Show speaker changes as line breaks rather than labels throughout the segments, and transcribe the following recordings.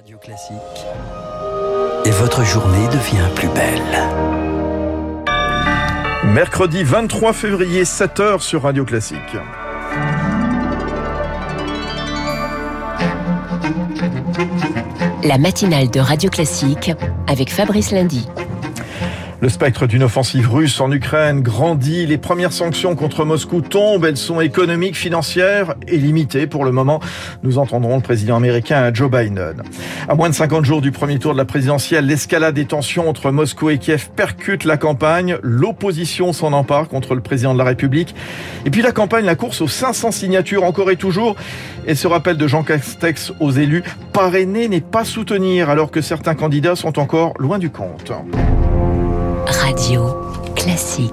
Radio Classique. Et votre journée devient plus belle.
Mercredi 23 février, 7h sur Radio Classique.
La matinale de Radio Classique avec Fabrice Lundy.
Le spectre d'une offensive russe en Ukraine grandit. Les premières sanctions contre Moscou tombent. Elles sont économiques, financières et limitées pour le moment. Nous entendrons le président américain Joe Biden. À moins de 50 jours du premier tour de la présidentielle, l'escalade des tensions entre Moscou et Kiev percute la campagne. L'opposition s'en empare contre le président de la République. Et puis la campagne, la course aux 500 signatures encore et toujours. Et ce rappel de Jean Castex aux élus, parrainer n'est pas soutenir alors que certains candidats sont encore loin du compte.
Radio Classique.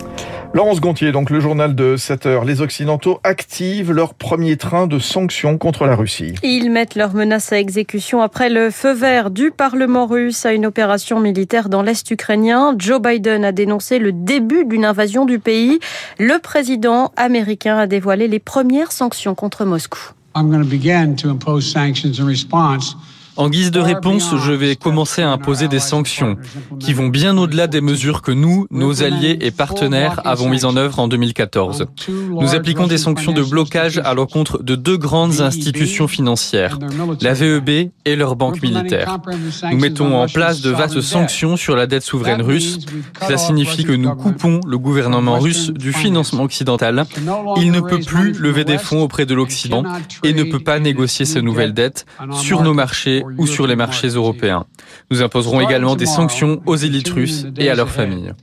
Laurence Gontier, donc le journal de 7 heures. Les Occidentaux activent leur premier train de sanctions contre la Russie.
Ils mettent leurs menaces à exécution après le feu vert du Parlement russe à une opération militaire dans l'Est ukrainien. Joe Biden a dénoncé le début d'une invasion du pays. Le président américain a dévoilé les premières sanctions contre Moscou.
I'm going to begin to impose sanctions in response
en guise de réponse, je vais commencer à imposer des sanctions qui vont bien au-delà des mesures que nous, nos alliés et partenaires avons mises en œuvre en 2014. Nous appliquons des sanctions de blocage à l'encontre de deux grandes institutions financières, la VEB et leur banque militaire. Nous mettons en place de vastes sanctions sur la dette souveraine russe. Cela signifie que nous coupons le gouvernement russe du financement occidental. Il ne peut plus lever des fonds auprès de l'Occident et ne peut pas négocier ces nouvelles dettes sur nos marchés ou sur les marchés européens. Nous imposerons également des sanctions aux élites russes et à leurs familles.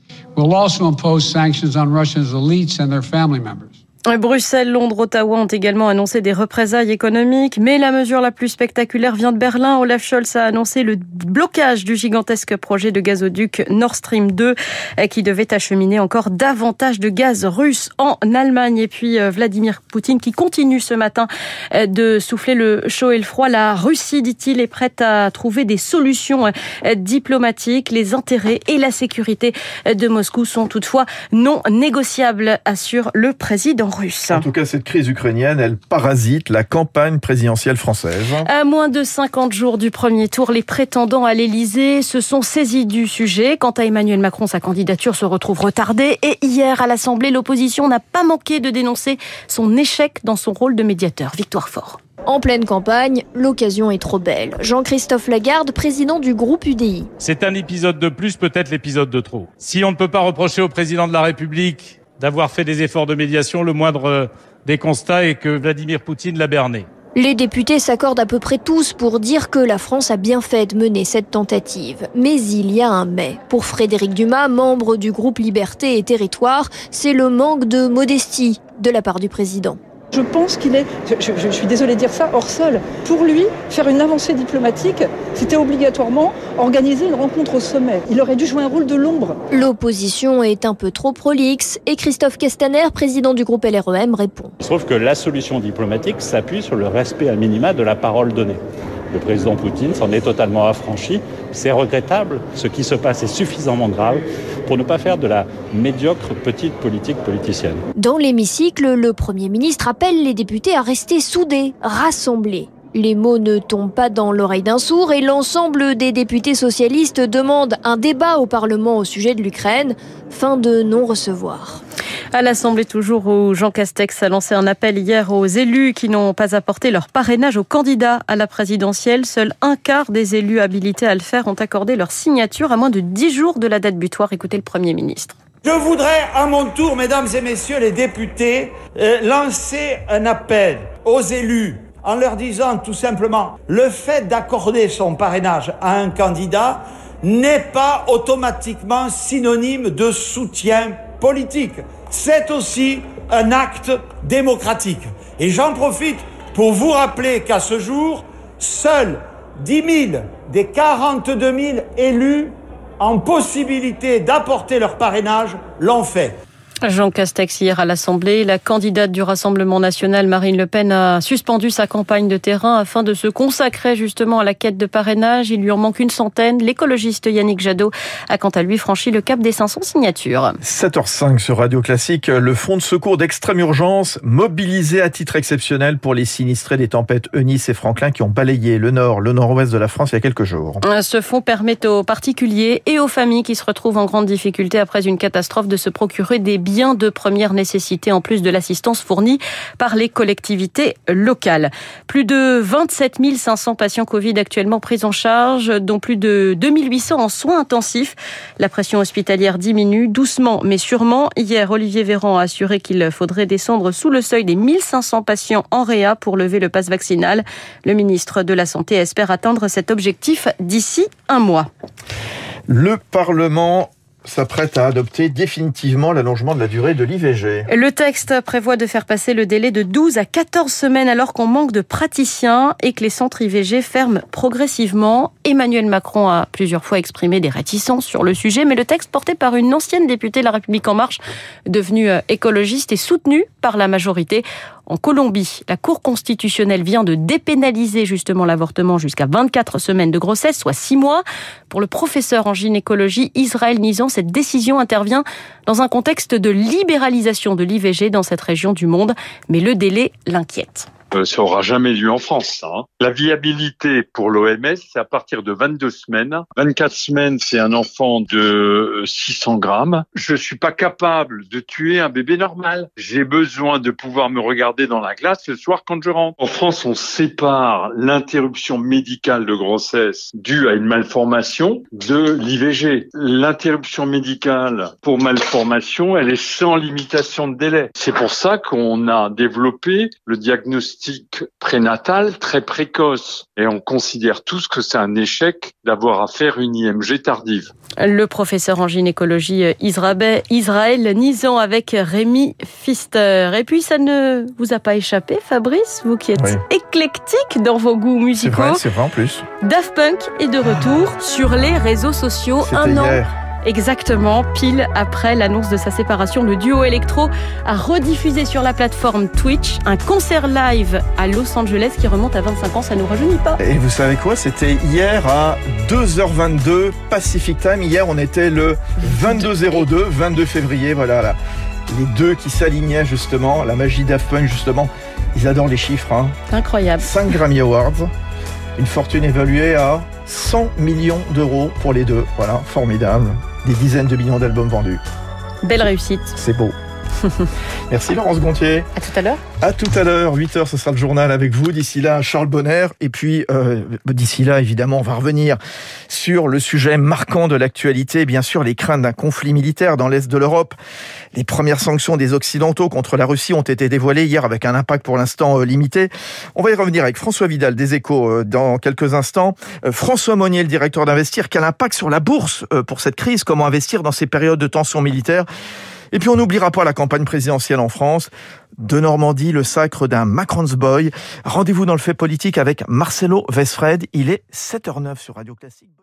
Bruxelles, Londres, Ottawa ont également annoncé des représailles économiques, mais la mesure la plus spectaculaire vient de Berlin. Olaf Scholz a annoncé le blocage du gigantesque projet de gazoduc Nord Stream 2 qui devait acheminer encore davantage de gaz russe en Allemagne. Et puis euh, Vladimir Poutine qui continue ce matin euh, de souffler le chaud et le froid. La Russie, dit-il, est prête à trouver des solutions euh, diplomatiques. Les intérêts et la sécurité de Moscou sont toutefois non négociables, assure le président russe.
En tout cas, cette crise ukrainienne, elle parasite la campagne présidentielle française.
À moins de 50 jours du premier tour, les prétendants à l'Elysée se sont saisis du sujet. Quant à Emmanuel Macron, sa candidature se retrouve retardée. Et hier, à l'Assemblée, l'opposition n'a pas manqué de dénoncer son échec dans son rôle de médiateur. Victoire Fort.
En pleine campagne, l'occasion est trop belle. Jean-Christophe Lagarde, président du groupe UDI.
C'est un épisode de plus, peut-être l'épisode de trop. Si on ne peut pas reprocher au président de la République d'avoir fait des efforts de médiation, le moindre des constats est que Vladimir Poutine l'a berné.
Les députés s'accordent à peu près tous pour dire que la France a bien fait de mener cette tentative. Mais il y a un mais. Pour Frédéric Dumas, membre du groupe Liberté et Territoire, c'est le manque de modestie de la part du président.
Je pense qu'il est, je, je, suis désolé de dire ça, hors sol. Pour lui, faire une avancée diplomatique, c'était obligatoirement organiser une rencontre au sommet. Il aurait dû jouer un rôle de l'ombre.
L'opposition est un peu trop prolixe et Christophe Castaner, président du groupe LREM, répond.
Je trouve que la solution diplomatique s'appuie sur le respect à minima de la parole donnée. Le président Poutine s'en est totalement affranchi. C'est regrettable. Ce qui se passe est suffisamment grave pour ne pas faire de la médiocre petite politique politicienne.
Dans l'hémicycle, le Premier ministre appelle les députés à rester soudés, rassemblés. Les mots ne tombent pas dans l'oreille d'un sourd et l'ensemble des députés socialistes demandent un débat au Parlement au sujet de l'Ukraine. Fin de non-recevoir.
À l'Assemblée toujours où Jean Castex a lancé un appel hier aux élus qui n'ont pas apporté leur parrainage aux candidats à la présidentielle. Seul un quart des élus habilités à le faire ont accordé leur signature à moins de 10 jours de la date butoir. Écoutez le Premier ministre.
Je voudrais à mon tour, mesdames et messieurs les députés, euh, lancer un appel aux élus en leur disant tout simplement le fait d'accorder son parrainage à un candidat n'est pas automatiquement synonyme de soutien politique. C'est aussi un acte démocratique. Et j'en profite pour vous rappeler qu'à ce jour, seuls 10 000 des 42 000 élus en possibilité d'apporter leur parrainage l'ont fait.
Jean Castex hier à l'Assemblée, la candidate du Rassemblement national Marine Le Pen a suspendu sa campagne de terrain afin de se consacrer justement à la quête de parrainage. Il lui en manque une centaine. L'écologiste Yannick Jadot a quant à lui franchi le cap des 500 signatures.
7h05 sur Radio Classique, le fonds de secours d'extrême urgence mobilisé à titre exceptionnel pour les sinistrés des tempêtes Eunice et Franklin qui ont balayé le nord, le nord-ouest de la France il y a quelques jours.
Ce fonds permet aux particuliers et aux familles qui se retrouvent en grande difficulté après une catastrophe de se procurer des biens de première nécessité en plus de l'assistance fournie par les collectivités locales. Plus de 27 500 patients Covid actuellement pris en charge, dont plus de 2800 en soins intensifs. La pression hospitalière diminue doucement mais sûrement. Hier, Olivier Véran a assuré qu'il faudrait descendre sous le seuil des 1500 patients en réa pour lever le passe vaccinal. Le ministre de la Santé espère atteindre cet objectif d'ici un mois.
Le Parlement s'apprête à adopter définitivement l'allongement de la durée de l'IVG.
Le texte prévoit de faire passer le délai de 12 à 14 semaines alors qu'on manque de praticiens et que les centres IVG ferment progressivement. Emmanuel Macron a plusieurs fois exprimé des réticences sur le sujet, mais le texte porté par une ancienne députée de La République En Marche, devenue euh, écologiste et soutenu par la majorité, en Colombie, la Cour constitutionnelle vient de dépénaliser justement l'avortement jusqu'à 24 semaines de grossesse, soit 6 mois. Pour le professeur en gynécologie Israël Nizan, cette décision intervient dans un contexte de libéralisation de l'IVG dans cette région du monde, mais le délai l'inquiète.
Euh, ça aura jamais lieu en France. Hein. La viabilité pour l'OMS, c'est à partir de 22 semaines. 24 semaines, c'est un enfant de 600 euh, grammes. Je suis pas capable de tuer un bébé normal. J'ai besoin de pouvoir me regarder dans la glace le soir quand je rentre. En France, on sépare l'interruption médicale de grossesse due à une malformation de l'IVG. L'interruption médicale pour malformation, elle est sans limitation de délai. C'est pour ça qu'on a développé le diagnostic prénatal très précoce. Et on considère tous que c'est un échec d'avoir à faire une IMG tardive.
Le professeur en gynécologie euh, Israël Nizan avec Rémi Pfister. Et puis ça ne vous a pas échappé, Fabrice, vous qui êtes éclectique dans vos goûts musicaux.
C'est vrai, c'est vrai en plus.
Daft Punk est de retour sur les réseaux sociaux un an. Exactement, pile après l'annonce de sa séparation, le duo électro a rediffusé sur la plateforme Twitch un concert live à Los Angeles qui remonte à 25 ans, ça nous rajeunit pas.
Et vous savez quoi C'était hier à 2h22 Pacific Time. Hier, on était le 22-02, 22 février, voilà là. Les deux qui s'alignaient justement, la magie Daft Punk justement. Ils adorent les chiffres. Hein.
Incroyable.
5 Grammy Awards, une fortune évaluée à 100 millions d'euros pour les deux. Voilà, formidable des dizaines de millions d'albums vendus.
Belle réussite.
C'est beau. Merci Laurence Gontier.
À tout à l'heure.
À tout à l'heure, 8h, ce sera le journal avec vous. D'ici là, Charles Bonner. Et puis, euh, d'ici là, évidemment, on va revenir sur le sujet marquant de l'actualité, bien sûr, les craintes d'un conflit militaire dans l'Est de l'Europe. Les premières sanctions des Occidentaux contre la Russie ont été dévoilées hier avec un impact pour l'instant euh, limité. On va y revenir avec François Vidal des Échos euh, dans quelques instants. François Monnier, le directeur d'Investir, quel impact sur la bourse pour cette crise? Comment investir dans ces périodes de tension militaire et puis on n'oubliera pas la campagne présidentielle en France. De Normandie, le sacre d'un Macron's Boy. Rendez-vous dans le fait politique avec Marcelo Vesfred. Il est 7h09 sur Radio Classique.